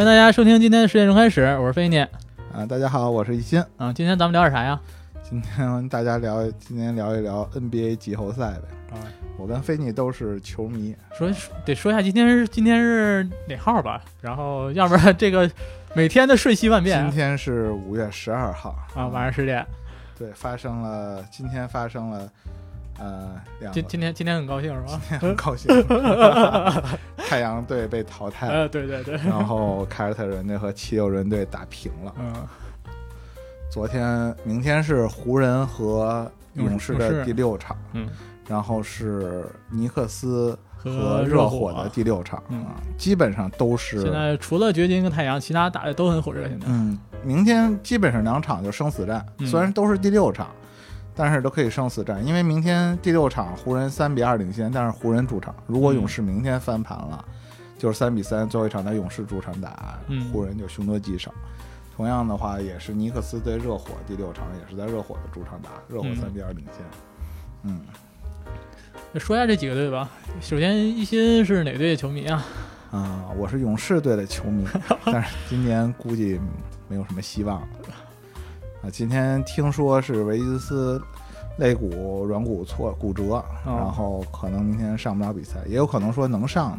欢迎大家收听今天的十点钟开始，我是飞念。啊，大家好，我是一心。啊，今天咱们聊点啥呀？今天大家聊，今天聊一聊 NBA 季后赛呗。啊，我跟菲尼都是球迷，说得说一下今天是今天是哪号吧？然后要不然这个每天的瞬息万变。今天是五月十二号啊，晚上十点。对，发生了，今天发生了。呃，今今天今天很高兴是吧？今天很高兴，太阳队被淘汰了。对对对。然后凯尔特人队和七六人队打平了。嗯。昨天、明天是湖人和勇士的第六场。嗯。然后是尼克斯和热火的第六场啊，基本上都是。现在除了掘金跟太阳，其他打的都很火热。现在。嗯，明天基本上两场就生死战，虽然都是第六场。但是都可以生死战，因为明天第六场湖人三比二领先，但是湖人主场。如果勇士明天翻盘了，就是三比三，最后一场在勇士主场打湖人就凶多吉少。同样的话，也是尼克斯对热火第六场也是在热火的主场打，热火三比二领先。嗯，说一下这几个队吧。首先，一心是哪队的球迷啊？啊，我是勇士队的球迷，但是今年估计没有什么希望。啊，今天听说是维金斯肋骨软骨挫骨折，然后可能明天上不了比赛，也有可能说能上的，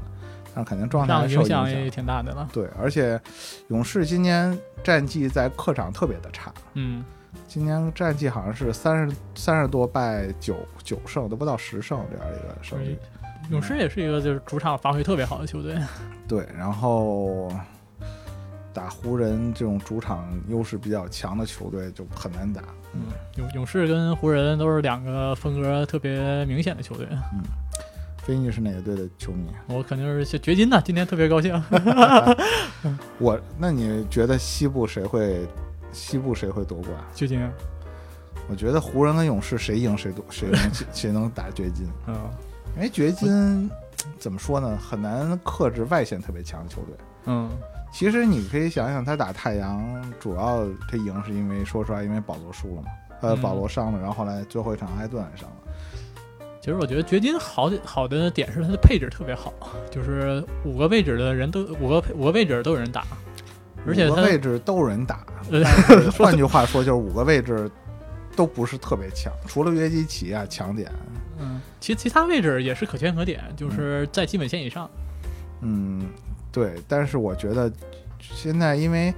但肯定状态受影响也挺大的了。对，而且勇士今年战绩在客场特别的差，嗯，今年战绩好像是三十三十多败九九胜，都不到十胜这样一个胜率。勇士也是一个就是主场发挥特别好的球队。对，然后。打湖人这种主场优势比较强的球队就很难打。嗯，勇勇士跟湖人都是两个风格特别明显的球队。嗯，飞尼是哪个队的球迷？我肯定是掘金的，今天特别高兴。我，那你觉得西部谁会西部谁会夺冠？掘金。我觉得湖人跟勇士谁赢谁夺谁能 谁能打掘金。嗯，因为掘金怎么说呢？很难克制外线特别强的球队。嗯。其实你可以想想，他打太阳，主要他赢是因为说实话，因为保罗输了嘛，呃，保罗伤了，然后后来最后一场埃顿伤了。其实我觉得掘金好好的点是他的配置特别好，就是五个位置的人都五个五个位置都有人打，而且五个位置都有人打。换句话说，就是五个位置都不是特别强，除了约基奇啊强点。嗯，其其他位置也是可圈可点，就是在基本线以上。嗯。对，但是我觉得现在因为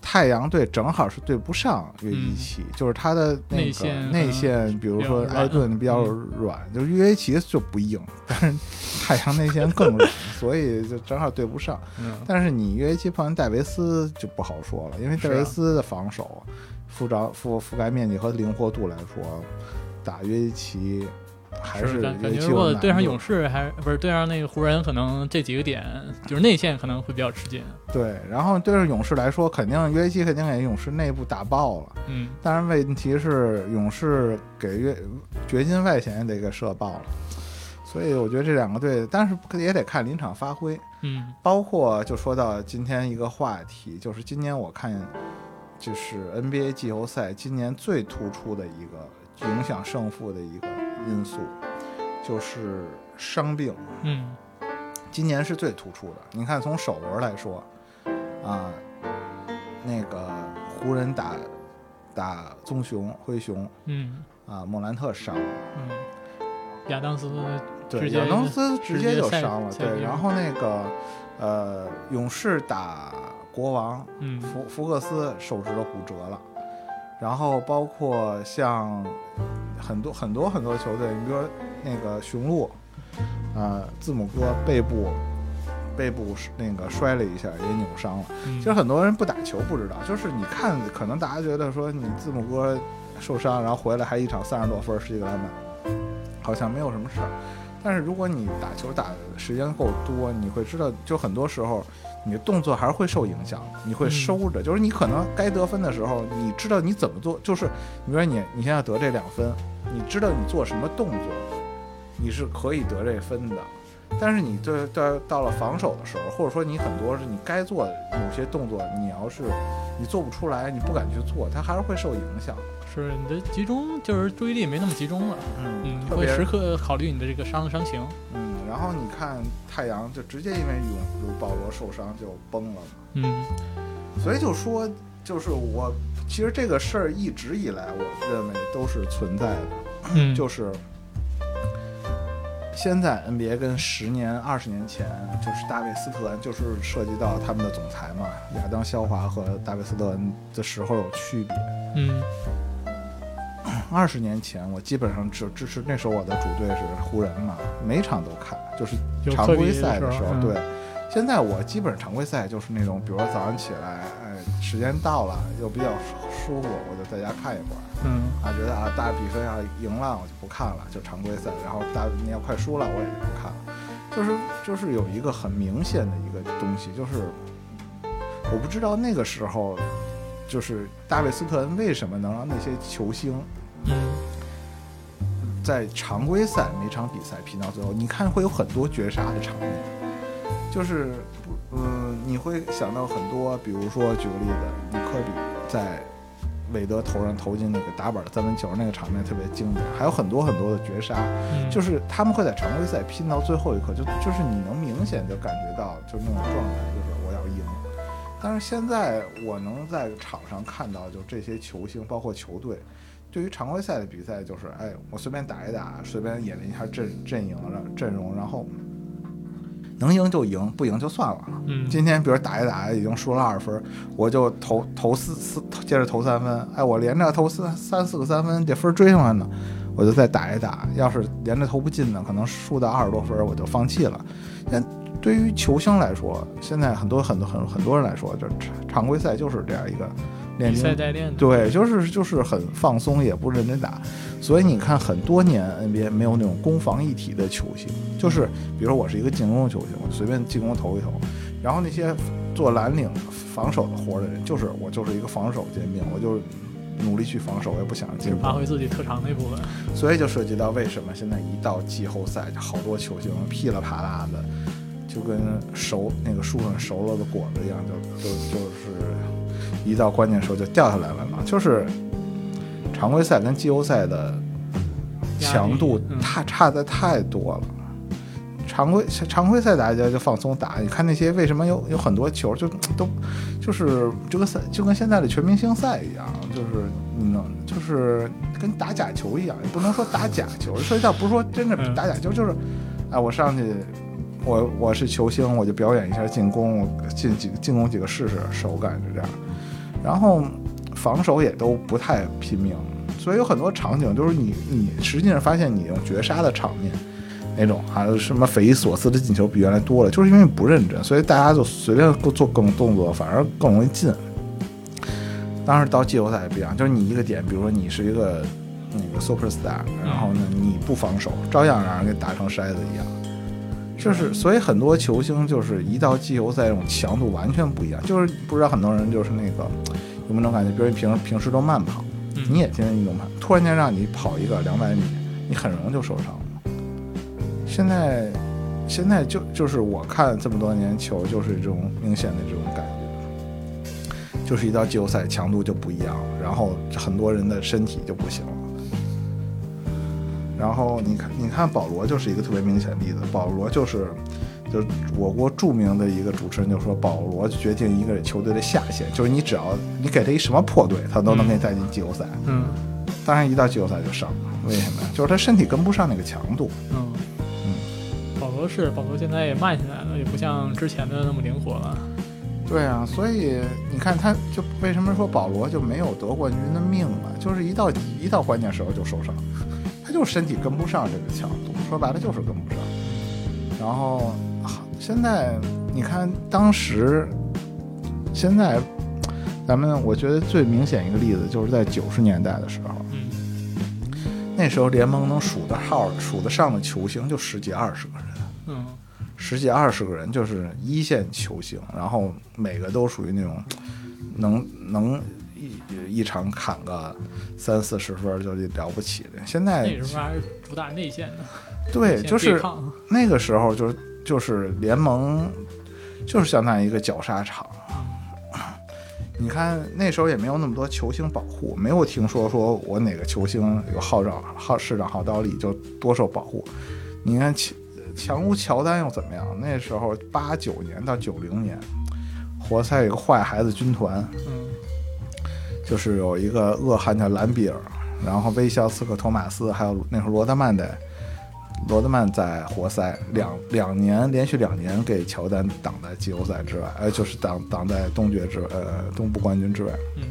太阳队正好是对不上约基奇，就是他的那个内线，比如说埃顿比较软，就是约基奇就不硬，但是太阳内线更软，所以就正好对不上。但是你约基奇碰戴维斯就不好说了，因为戴维斯的防守覆着覆覆盖面积和灵活度来说，打约基奇。还是感觉，如果对上勇士，还不是对上那个湖人，可能这几个点就是内线可能会比较吃劲。对，然后对上勇士来说，肯定约基肯定给勇士内部打爆了。嗯，但是问题是勇士给约掘金外线也得给射爆了，所以我觉得这两个队，但是也得看临场发挥。嗯，包括就说到今天一个话题，就是今年我看就是 NBA 季后赛今年最突出的一个影响胜负的一个。因素就是伤病，嗯，今年是最突出的。你看，从首轮来说，啊，那个湖人打打棕熊、灰熊，嗯，啊，莫兰特伤了，嗯，亚当斯对，亚当斯直接就伤了，对。然后那个呃，勇士打国王，嗯，福福克斯手指头骨折了。然后包括像很多很多很多球队，你比如说那个雄鹿，啊，字母哥背部背部那个摔了一下，也扭伤了。其实很多人不打球不知道，就是你看，可能大家觉得说你字母哥受伤，然后回来还一场三十多分，十几个篮板，好像没有什么事儿。但是如果你打球打的时间够多，你会知道，就很多时候。你的动作还是会受影响，你会收着，就是你可能该得分的时候，你知道你怎么做，就是你说你你现在得这两分，你知道你做什么动作，你是可以得这分的。但是你对对到了防守的时候，或者说你很多是你该做某些动作，你要是你做不出来，你不敢去做，它还是会受影响。是你的集中就是注意力没那么集中了，嗯，会时刻考虑你的这个伤伤情。嗯。然后你看太阳就直接因为勇如保罗受伤就崩了嘛，嗯所以就说就是我其实这个事儿一直以来我认为都是存在的，嗯，就是现在 NBA 跟十年、二十年前，就是大卫斯特恩，就是涉及到他们的总裁嘛，亚当肖华和大卫斯特恩的时候有区别。嗯二十年前，我基本上只支持那时候我的主队是湖人嘛，每场都看，就是常规赛的时候，嗯对。现在我基本常规赛就是那种，比如说早上起来，哎，时间到了又比较舒服，我就在家看一会儿。嗯啊，觉得啊大比分要赢了，我就不看了，就常规赛。然后大你要快输了，我也就不看了。就是就是有一个很明显的一个东西，就是我不知道那个时候，就是大卫斯特恩为什么能让那些球星嗯在常规赛每场比赛拼到最后，你看会有很多绝杀的场面，就是不，嗯，你会想到很多，比如说举个例子，你科比在韦德头上投进那个打板三分球那个场面特别经典，还有很多很多的绝杀，嗯，就是他们会在常规赛拼到最后一刻，就就是你能明显就感觉到就是那种状态，就是我要赢。但是现在我能在场上看到，就这些球星，包括球队，对于常规赛的比赛，就是哎，我随便打一打，随便演练一下阵阵营让阵容，然后能赢就赢，不赢就算了。嗯今天比如打一打已经输了二分，我就投投四四接着投三分，哎，我连着投三三四个三分，这分追上来呢，我就再打一打。要是连着投不进呢，可能输到二十多分，我就放弃了。但对于球星来说，现在很多很多很很多人来说，就常常规赛就是这样一个练比兵赛代练的，对，就是就是很放松，也不认真打，所以你看很多年 NBA 没有那种攻防一体的球星，就是比如说我是一个进攻球星，我随便进攻投一投，然后那些做蓝领防守的活的人，就是我就是一个防守兼并，我就努力去防守，我也不想进攻，发挥自己特长那部分。所以就涉及到为什么现在一到季后赛，就好多球星噼里啪啦的，就跟熟那个树上熟了的果子一样，就就就是一到关键时候就掉下来了嘛。就是常规赛跟季后赛的强度太差的太多了。常规常规赛大家就放松打，你看那些为什么有有很多球就都就是就跟赛就跟现在的全明星赛一样，就是你能就是跟打假球一样，也不能说打假球，涉及到不是说真的嗯打假球，就是哎我上去我我是球星，我就表演一下进攻，我进几个进攻几个试试，手感就这样，然后防守也都不太拼命，所以有很多场景就是你你实际上发现你用绝杀的场面。那种啊，什么匪夷所思的进球比原来多了，就是因为不认真，所以大家就随便做各种动作，反而更容易进。当然到季后赛也不一样，就是你一个点，比如说你是一个那个 super star，然后呢你不防守，照样让人给打成筛子一样。就是，所以很多球星就是一到季后赛，这种强度完全不一样。就是不知道很多人就是那个有没有那种感觉，比如你平平时都慢跑，嗯你也天天运动慢，突然间让你跑一个两百米，你很容易就受伤了。现在，现在就就是我看这么多年球，就是这种明显的这种感觉，就是一到季后赛强度就不一样了，然后很多人的身体就不行了。然后你看，你看保罗就是一个特别明显的例子，保罗就是。就是我国著名的一个主持人就说，保罗决定一个球队的下限，就是你只要你给他一什么破队，他都能给你带进季后赛。嗯当然，一到季后赛就上了，为什么呀？就是他身体跟不上那个强度。嗯嗯保罗是保罗，现在也慢下来了，也不像之前的那么灵活了。对啊，所以你看，他就为什么说保罗就没有得冠军的命嘛？就是一到一到关键时候就受伤，他就是身体跟不上这个强度，说白了就是跟不上。然后啊现在你看，当时现在咱们我觉得最明显一个例子就是在九十年代的时候，嗯那时候联盟能数得号数得上的球星就十几二十个人。嗯十几二十个人，就是一线球星，然后每个都属于那种能能一一场砍个三四十分就了不起的。现在那时候还是主打内线的，对，就是那个时候就是就是联盟就是相当于一个绞杀场。你看那时候也没有那么多球星保护，没有听说说我哪个球星有号召号市长号召力就多受保护。你看强强如乔丹又怎么样？那时候八九年到九零年，活塞有个坏孩子军团，嗯就是有一个恶汉叫兰比尔，然后微笑刺客托马斯，还有那时候罗德曼的罗德曼在活塞两两年连续两年给乔丹挡在季后赛之外，呃，就是挡挡在东决之呃东部冠军之外。嗯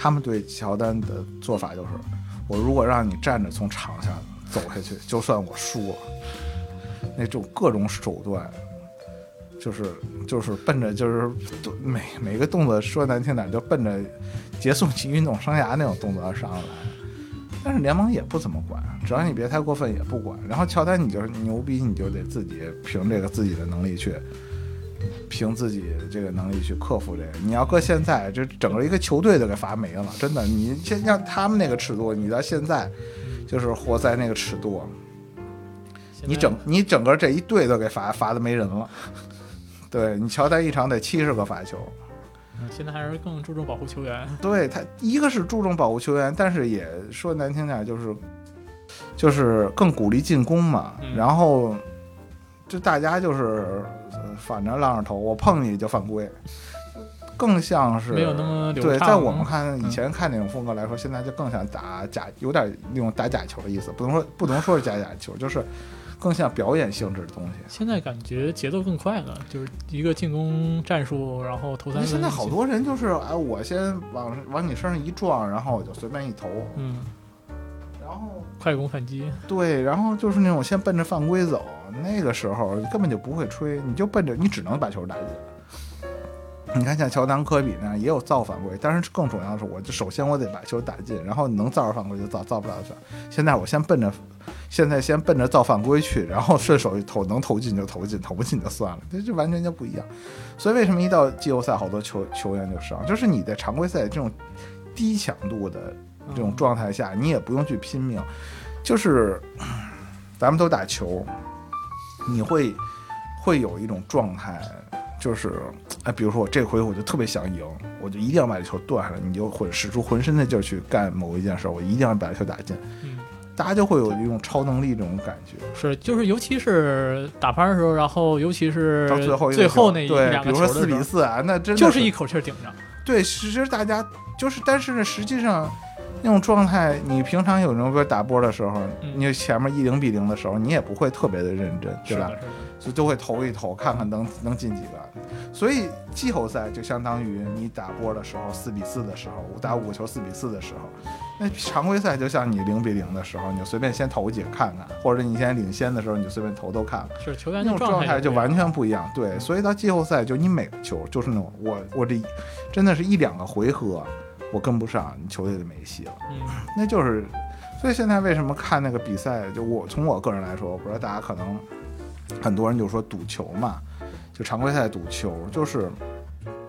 他们对乔丹的做法就是，我如果让你站着从场下走下去，就算我输了，那种各种手段，就是就是奔着就是每每个动作说难听点，就奔着结束其运动生涯那种动作要上来。但是联盟也不怎么管，只要你别太过分也不管。然后乔丹你就是牛逼，你就得自己凭这个自己的能力去。凭自己这个能力去克服这个，你要搁现在，这整个一个球队都给罚没了，真的。你先像他们那个尺度，你到现在就是活在那个尺度，你整你整个这一队都给罚罚的没人了。对你乔丹一场得七十个罚球，嗯现在还是更注重保护球员。对他一个是注重保护球员，但是也说难听点就是就是更鼓励进攻嘛，嗯。然后就大家就是呃反着浪着头，我碰你就犯规，更像是没有那么流对，在我们看。以前看那种风格来说，现在就更像打假，有点那种打假球的意思，不能说不能说是假假球，就是更像表演性质的东西。现在感觉节奏更快了，就是一个进攻战术，然后投三分。现在好多人就是，哎，我先往往你身上一撞，然后我就随便一投，嗯，然后快攻反击，对，然后就是那种先奔着犯规走，那个时候根本就不会吹，你就奔着你只能把球打进。你看像乔丹、科比那样也有造犯规，但是更重要的是，我就首先我得把球打进，然后你能造着犯规就造，造不了就算。现在我先奔着，现在先奔着造犯规去，然后顺手一投，能投进就投进，投不进就算了，这就完全就不一样。所以为什么一到季后赛，好多球球员就伤，就是你在常规赛这种低强度的这种状态下，你也不用去拼命，就是咱们都打球，你会会有一种状态，就是哎，比如说我这回我就特别想赢，我就一定要把这球断了，你就会使出浑身的劲儿去干某一件事，我一定要把这球打进，大家就会有一种超能力这种感觉。是就是尤其是打盘的时候，然后尤其是到最后最后那一对比如说四比四啊，那真的就是一口气儿顶着。对，其实大家就是，但是呢，实际上那种状态，你平常有时候打波的时候，嗯你前面一零比零的时候，你也不会特别的认真，对吧。就都会投一投，看看能能进几个。所以季后赛就相当于你打波的时候四比四的时候，我打五个球四比四的时候，那常规赛就像你零比零的时候，你就随便先投几个看看，或者你现在领先的时候，你就随便投投看看。是球员那种状态就完全不一样。对，所以到季后赛，就你每个球就是那种我我这真的是一两个回合我跟不上，你球队就没戏了。嗯那就是，所以现在为什么看那个比赛，就我从我个人来说，我不知道大家可能很多人就说赌球嘛，就常规赛赌球，就是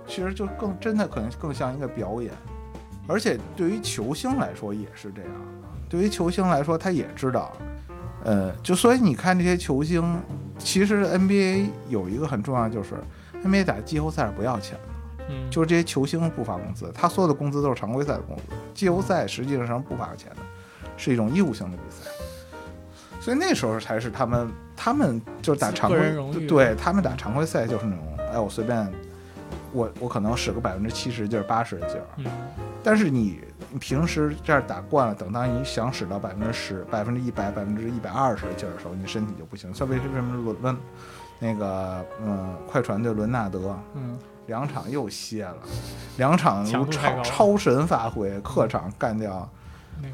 其实就更真的可能更像一个表演，而且对于球星来说也是这样。对于球星来说，他也知道，呃，就所以你看这些球星，其实 NBA 有一个很重要，就是 NBA 打季后赛是不要钱的。嗯，就是这些球星不发工资，他所有的工资都是常规赛的工资，季后赛实际上是不发钱的，是一种义务性的比赛。所以那时候才是他们，他们就是打常规，对他们打常规赛就是那种，哎，我随便，我我可能使个百分之七十劲儿、八十的劲儿，嗯。但是你你平时这样打惯了，等到你想使到百分之十、百分之一百、百分之一百二十的劲儿的时候，你身体就不行。像为什么伦伦那个嗯快船队伦纳德，嗯，两场又歇了，两场超超神发挥，客场干掉那个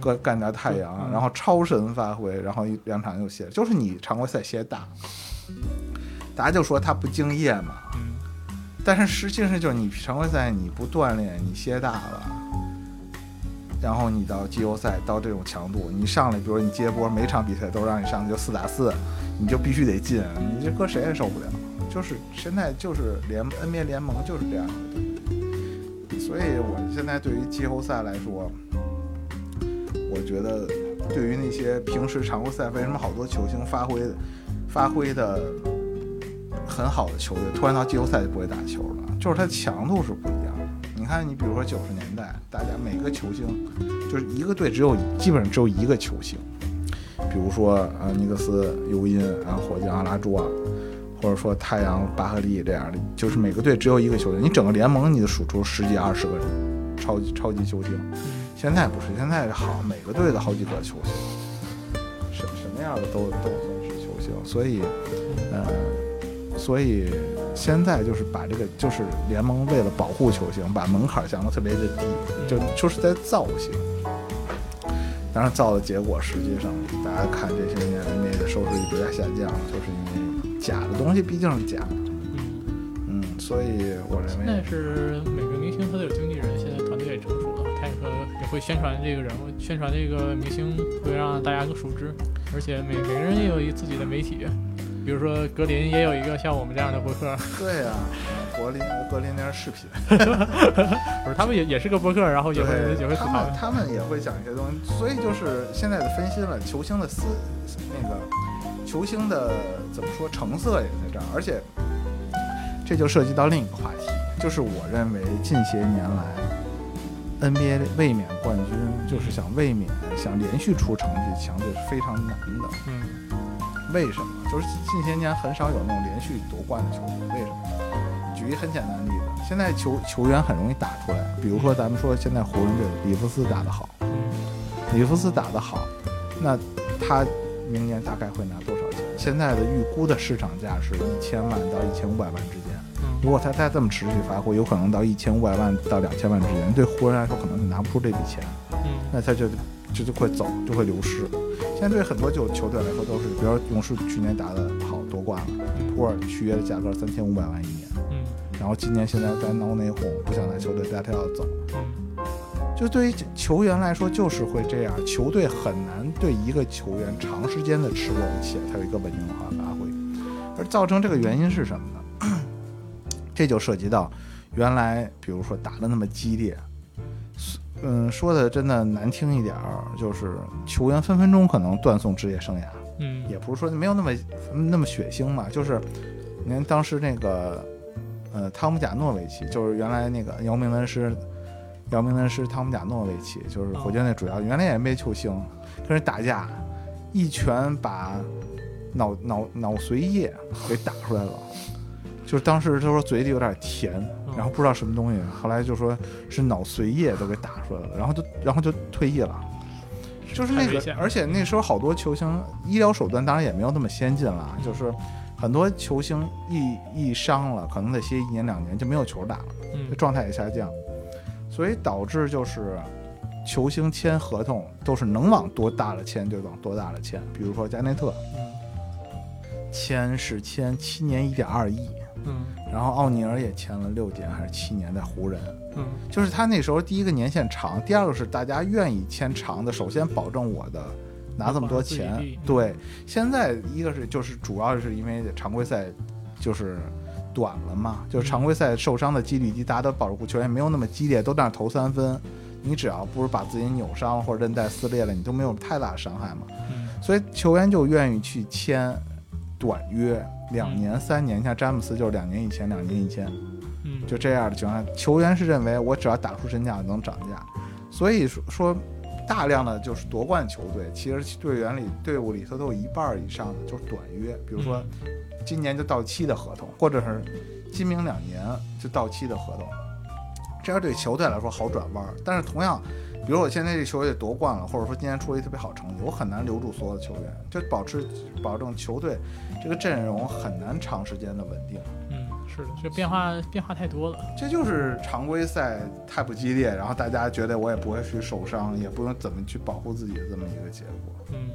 干干掉太阳，嗯然后超神发挥，然后一两场又歇，就是你常规赛歇大，大家就说他不敬业嘛，嗯但是实际上就是你常规赛你不锻炼，你歇大了。然后你到季后赛到这种强度，你上来，比如你接波，每场比赛都让你上去就四打四，你就必须得进，你这搁谁也受不了。就是现在就是联 NBA 联盟就是这样的，所以我现在对于季后赛来说，我觉得对于那些平时常规赛为什么好多球星发挥发挥的很好的球队，突然到季后赛就不会打球了，就是它强度是不一样的。你看，你比如说九十年代，大家每个球星就是一个队只有基本上只有一个球星，比如说呃尼克斯、尤因，然后火箭阿拉朱啊，或者说太阳巴赫利这样的，就是每个队只有一个球星，你整个联盟你就数出十几二十个人，超级超级球星。现在不是，现在好每个队的好几个球星，什什么样的都都算是球星，所以呃，所以现在就是把这个就是联盟为了保护球星，把门槛降得特别的低，就就是在造星。当然造的结果，实际上大家看这些年 NBA 的收视率都在下降，就是因为假的东西毕竟是假的，嗯，嗯，所以我认为现在是每个明星他都有经纪人，熟了，他也会宣传这个人物，宣传这个明星，会让大家更熟知。而且每每个人也有一自己的媒体，比如说格林也有一个像我们这样的博客，对呀、柏林格林那是视频。不是他们也也是个博客，然后也会，也会吐槽他们。他们也会讲一些东西，所以就是现在的分析了球星的思那个球星的怎么说成色也在这儿，而且这就涉及到另一个话题，就是我认为近些年来 NBA 卫冕冠军就是想卫冕想连续出成绩强队是非常难的。嗯为什么？就是近些年很少有那种连续夺冠的球队。为什么？举一很简单的例子，现在球球员很容易打出来，比如说咱们说现在湖人队里弗斯打得好，嗯里弗斯打得好，那他明年大概会拿多少钱？现在的预估的市场价是一千万到一千五百万之间。嗯如果他再这么持续发挥，有可能到一千五百万到两千万之间。对湖人来说，可能就拿不出这笔钱，嗯那他就就就会走，就会流失。现在对很多就球队来说都是，比如说勇士去年打的好夺冠了，普尔续约的价格三千五百万一年，嗯然后今年现在在闹内讧，不想在球队待，他要走。嗯就对于球员来说，就是会这样，球队很难对一个球员长时间的持有且他有一个稳定化发挥。而造成这个原因是什么呢？这就涉及到原来，比如说打的那么激烈，嗯，说的真的难听一点儿，就是球员分分钟可能断送职业生涯。嗯也不是说没有那么那么血腥嘛，就是您当时那个呃汤姆贾诺维奇，就是原来那个姚明恩师，姚明恩师汤姆贾诺维奇，就是火箭队主要原来也没球星，跟人打架，一拳把脑脑脑髓液给打出来了。就是当时他说嘴里有点甜，然后不知道什么东西，后来就说是脑髓液都给打出来了，然后就然后就退役了。就是那个而且那时候好多球星医疗手段当然也没有那么先进了，就是很多球星一一伤了，可能得歇一年两年就没有球打了，状态也下降，所以导致就是球星签合同都是能往多大了签就往多大了签，比如说加内特嗯。签是签七年一点二亿，嗯然后奥尼尔也签了六年还是七年在湖人，嗯就是他那时候第一个年限长，第二个是大家愿意签长的，首先保证我的拿这么多钱。对，现在一个是就是主要是因为常规赛就是短了嘛，就是常规赛受伤的几率低，大家都保护球员没有那么激烈，都在那投三分。你只要不是把自己扭伤或者韧带撕裂了，你都没有太大的伤害嘛。嗯所以球员就愿意去签短约，两年、三年，像詹姆斯就是两年一千，两年一千。嗯就这样的情况下，球员是认为我只要打出身价能涨价，所以说说大量的就是夺冠球队，其实队员里队伍里头都有一半儿以上的就是短约，比如说今年就到期的合同，或者是今明两年就到期的合同，这样对球队来说好转弯儿。但是同样，比如我现在这球队夺冠了，或者说今年出了一特别好成绩，我很难留住所有的球员，就保持保证球队这个阵容很难长时间的稳定。嗯，是的，这变化变化太多了。这就是常规赛太不激烈，然后大家觉得我也不会去受伤，也不用怎么去保护自己的这么一个结果。嗯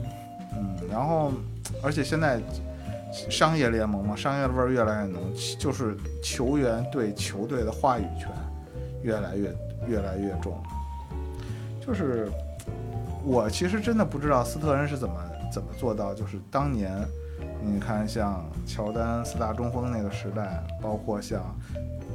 嗯，然后而且现在商业联盟嘛，商业的味儿越来越浓，就是球员对球队的话语权越来越越来越重。就是我其实真的不知道斯特恩是怎么怎么做到，就是当年你看像乔丹四大中锋那个时代，包括像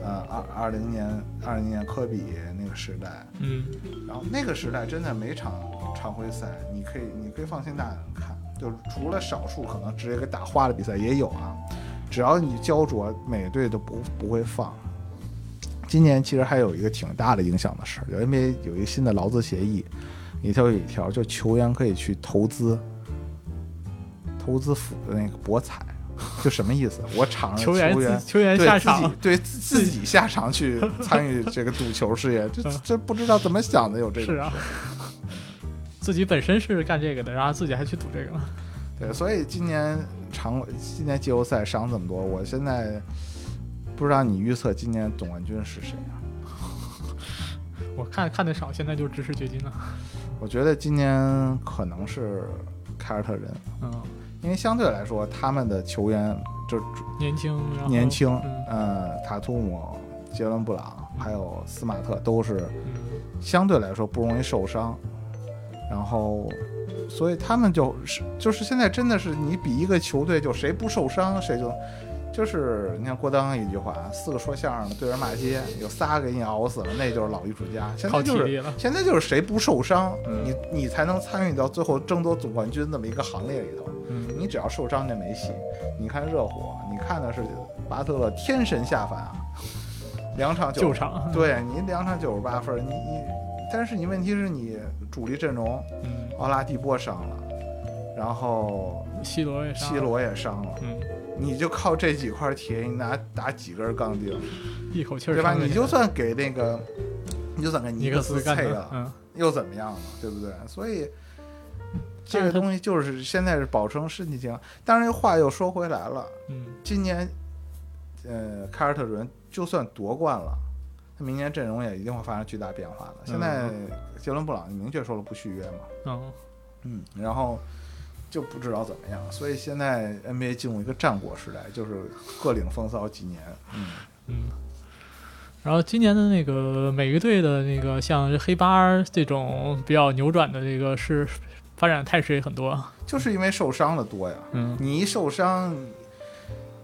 呃二二零年二零年科比那个时代，嗯然后那个时代真的每场常规赛，你可以你可以放心大胆地看，就是除了少数可能直接给打花的比赛也有啊，只要你焦灼，每队都不不会放。今年其实还有一个挺大的影响的事儿，因为有一个新的劳资协议，里头有一条，就球员可以去投资投资府的那个博彩，就什么意思？我场上球员员球员下场，对自自己下场去 参与这个赌球事业，这这不知道怎么想的，有这个是啊，自己本身是干这个的，然后自己还去赌这个了，对，所以今年常今年季后赛伤这么多，我现在不知道你预测今年总冠军是谁啊？我看看的少，现在就支持掘金了。我觉得今年可能是凯尔特人，嗯，因为相对来说他们的球员就年轻，年轻，嗯。呃，塔图姆、杰伦布朗还有斯马特都是嗯。相对来说不容易受伤，然后，所以他们就是就是现在真的是你比一个球队就谁不受伤谁就，就是你看郭德纲一句话，四个说相声的对着骂街，有仨给你熬死了，那就是老艺术家。现在就是。现在就是谁不受伤，嗯你你才能参与到最后争夺总冠军这么一个行列里头。嗯，你只要受伤就没戏。你看热火，你看的是巴特勒天神下凡啊，两场九救场，对你两场九十八分，你你，但是你问题是你主力阵容嗯，奥拉迪波伤了，然后西罗也西罗也伤了，嗯，你就靠这几块铁，你拿打几根钢钉，一口气儿对吧？你就算给那个，你就算给尼克斯干了，，嗯，又怎么样呢？对不对？所以。这个东西就是现在是保证身体健康，当然话又说回来了，嗯，今年，呃，凯尔特人就算夺冠了，他明年阵容也一定会发生巨大变化的。现在杰伦布朗明确说了不续约嘛，嗯，嗯，然后就不知道怎么样，所以现在 NBA 进入一个战国时代，就是各领风骚几年，嗯，嗯，然后今年的那个每个队的那个像黑八这种比较扭转的这个是发展态势也很多。就是因为受伤的多呀，嗯你一受伤，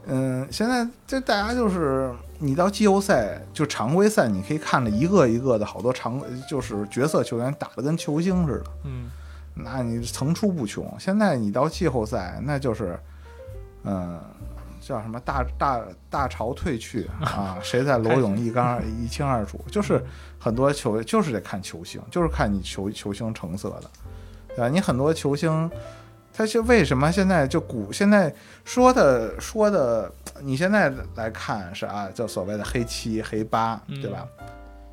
嗯，现在这大家就是你到季后赛就常规赛，你可以看着一个一个的好多常就是角色球员打得跟球星似的。嗯那你层出不穷。现在你到季后赛，那就是，嗯、叫什么大大大潮退去 啊，谁在裸泳一干二一清二楚。就是很多球就是得看球星，就是看你球球星成色的，对吧？你很多球星，他是为什么现在就古现在说的说的，你现在来看是啊，就所谓的黑七黑八，对吧？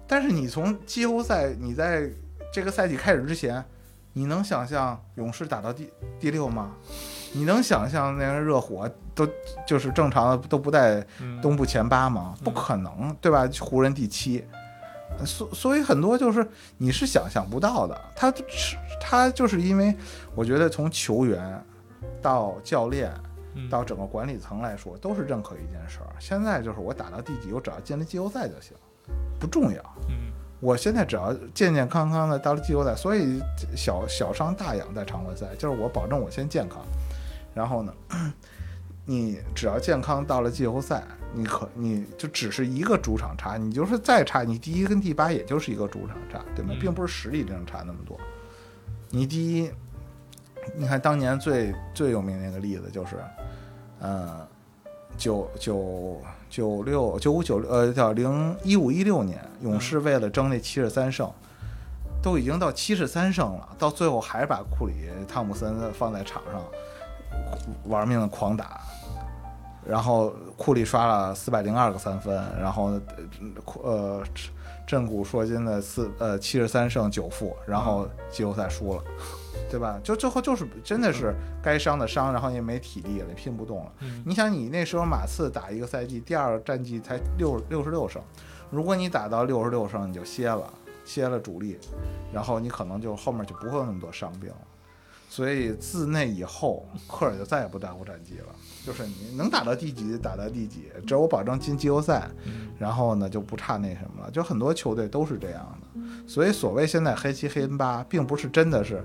但是你从季后赛，你在这个赛季开始之前，你能想象勇士打到第第六吗？你能想象那个热火都就是正常的都不在嗯，东部前八吗？不可能，对吧？湖人第七，所所以很多就是你是想象不到的。他是他就是因为我觉得从球员到教练嗯到整个管理层来说，都是认可一件事儿。现在就是我打到第几，我只要进了季后赛就行，不重要。嗯我现在只要健健康康的到了季后赛，所以小小伤大养在常规赛，就是我保证我先健康，然后呢，你只要健康到了季后赛，你可你就只是一个主场差，你就是再差，你第一跟第八也就是一个主场差，对吗？嗯并不是实力上差那么多。你第一，你看当年最最有名的一个例子就是，呃，九九九六九五九六呃叫零一五一六年，勇士为了争那七十三胜，都已经到七十三胜了，到最后还是把库里、汤普森放在场上玩命的狂打，然后库里刷了四百零二个三分，然后呃库呃震古烁今的四呃七十三胜九负，然后季后赛输了。对吧？就最后就是真的是该伤的伤，然后也没体力了，也拼不动了。嗯你想，你那时候马刺打一个赛季，第二个战绩才六六十六胜，如果你打到六十六胜，你就歇了，歇了主力，然后你可能就后面就不会有那么多伤病了。所以自那以后，科尔就再也不耽误战绩了，就是你能打到第几就打到第几，只要我保证进季后赛，嗯然后呢就不差那什么了。就很多球队都是这样的，所以所谓现在黑七黑八，并不是真的是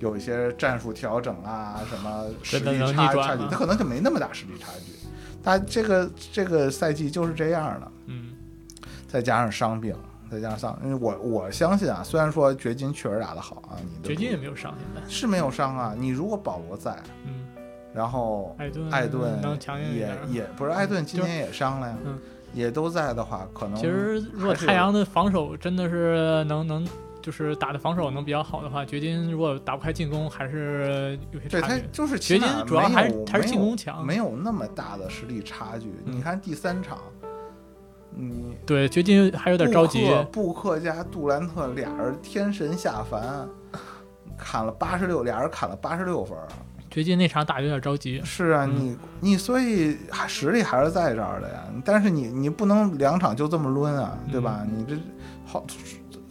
有一些战术调整啊，什么实力差差距，他可能就没那么大实力差距。他这个这个赛季就是这样的，嗯再加上伤病，再加上因为我我相信啊，虽然说掘金确实打得好啊，你的掘金也没有伤现在，是没有伤啊，你如果保罗在，嗯，然后艾顿艾顿也。也不是艾顿今年也伤了呀，嗯也都在的话，可能其实如果太阳的防守真的是能能就是打的防守能比较好的话，掘金如果打不开进攻，还是有些对他。就是掘金主要还是还是进攻强没有那么大的实力差距。嗯你看第三场，你对，掘金还有点着急布。克加杜兰特俩人天神下凡，砍了八十六，俩人砍了八十六分。掘金那场打有点着急。是啊，嗯你你所以实力还是在这儿的呀。但是你你不能两场就这么抡啊，对吧？嗯你这好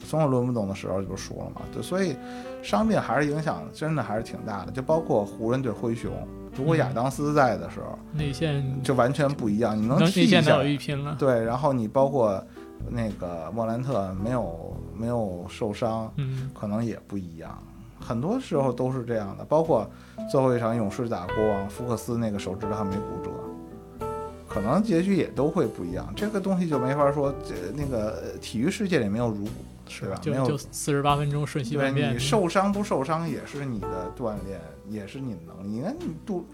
总有抡不动的时候，就输了嘛。对，所以伤病还是影响真的还是挺大的。就包括湖人对灰熊，如果亚当斯在的时候，内线就完全不一样。你能能踢一下内线能有，一拼了。对，然后你包括那个莫兰特没有没有受伤，嗯，可能也不一样。很多时候都是这样的，包括最后一场勇士打国王，福克斯那个手指头还没骨折，可能结局也都会不一样。这个东西就没法说，这那个呃体育世界里没有如果，是吧？没有就就四十八分钟瞬息万变你。受伤不受伤也是你的锻炼，也是你的能力。你看你杜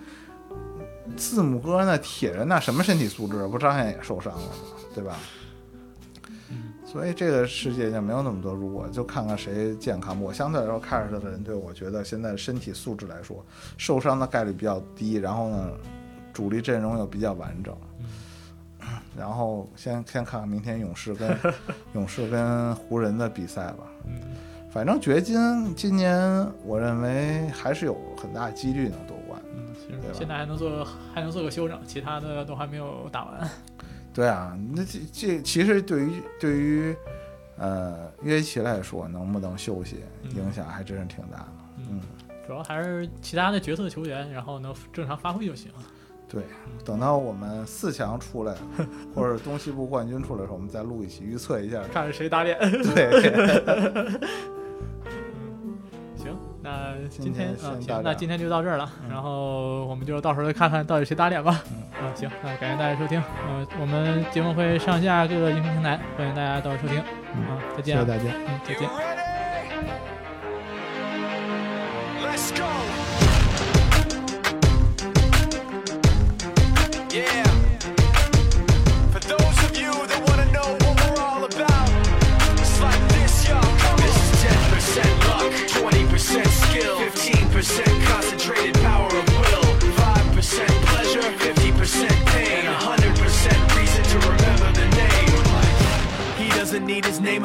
字母哥那铁人那什么身体素质，不张眼也受伤了吗？对吧？嗯所以这个世界就没有那么多如果，就看看谁健康。我相对来说看着他的人队，我觉得现在身体素质来说，受伤的概率比较低，然后呢，主力阵容又比较完整。然后先先看看明天勇士跟 勇士跟湖人的比赛吧。嗯，反正掘金今年我认为还是有很大几率能夺冠。嗯，现在还能做还能做个休整，其他的都还没有打完。对啊，那这这其实对于对于呃约基奇来说，能不能休息嗯影响还真是挺大的。嗯，主要还是其他的角色球员，然后能正常发挥就行。对，等到我们四强出来，或者东西部冠军出来的时候，我们再录一期预测一下。看着谁打脸。对，行，那今今天天啊，行那今天就到这儿了。嗯然后我们就到时候再看看到底谁打脸吧。嗯啊，行，那感谢大家收听。呃，我们节目会上架各个音频平台，欢迎大家到时候收听。啊，再见啊，谢谢大家。嗯，再见。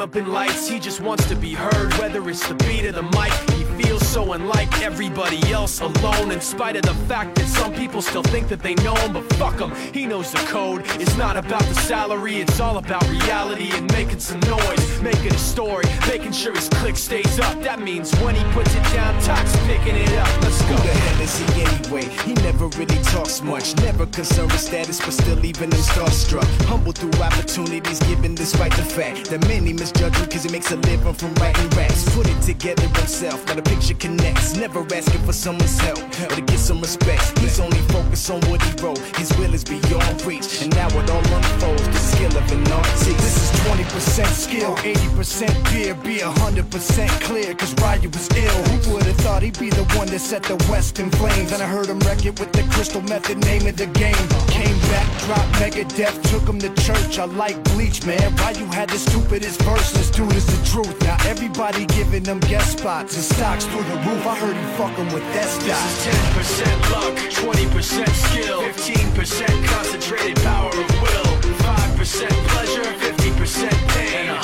Up in lights, he just wants to be heard, whether it's the beat of the mic. He feels so unlike everybody else, alone, in spite of the fact that some people still think that they know him, but fuck him, he knows the code. It's not about the salary, it's all about reality and making some noise, making a story, making sure his click stays up. That means when he puts it down, Tox picking it up. Let's go. Who the hell is he anyway? He never really talks much, never concerned with status, but still leaving him starstruck. Humble through opportunities given despite the fact that many misjudge him cause he makes a living from writing raps. Put it together himself, now the picture connects. Never asking for someone's help or to get some respect. He's only focused on what he wrote, his will is beyond reach. And now it all unfolds, the skill of an artist. This is 20% skill, 80% fear, be 100% clear, cause Ryu was ill. Who would've thought he'd be the one that set the West in flames? And I heard him wreck it with the crystal method, name of the game. Came back, dropped Megadeth, took him to church. I like bleach, man. Why you had the stupidest verse, this dude is the truth. Now everybody giving them guest spots and stocks through the roof. I heard he fucking with that This is 10% luck, 20% skill, 15% concentrated power of will, 5% pleasure, 50% pain,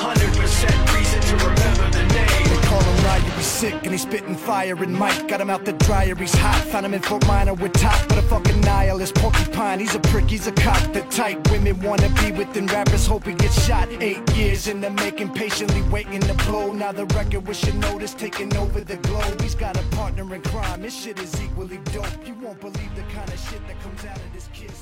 sick and he's spitting fire and Mike got him out the dryer, he's hot. Found him in Fort Minor with top, but a fucking nihilist porcupine. He's a prick, he's a cock. The type women wanna be within rappers, hope he gets shot. Eight years in the making, patiently waiting to blow. Now the record with notice taking over the globe. He's got a partner in crime, this shit is equally dope. You won't believe the kind of shit that comes out of this throat.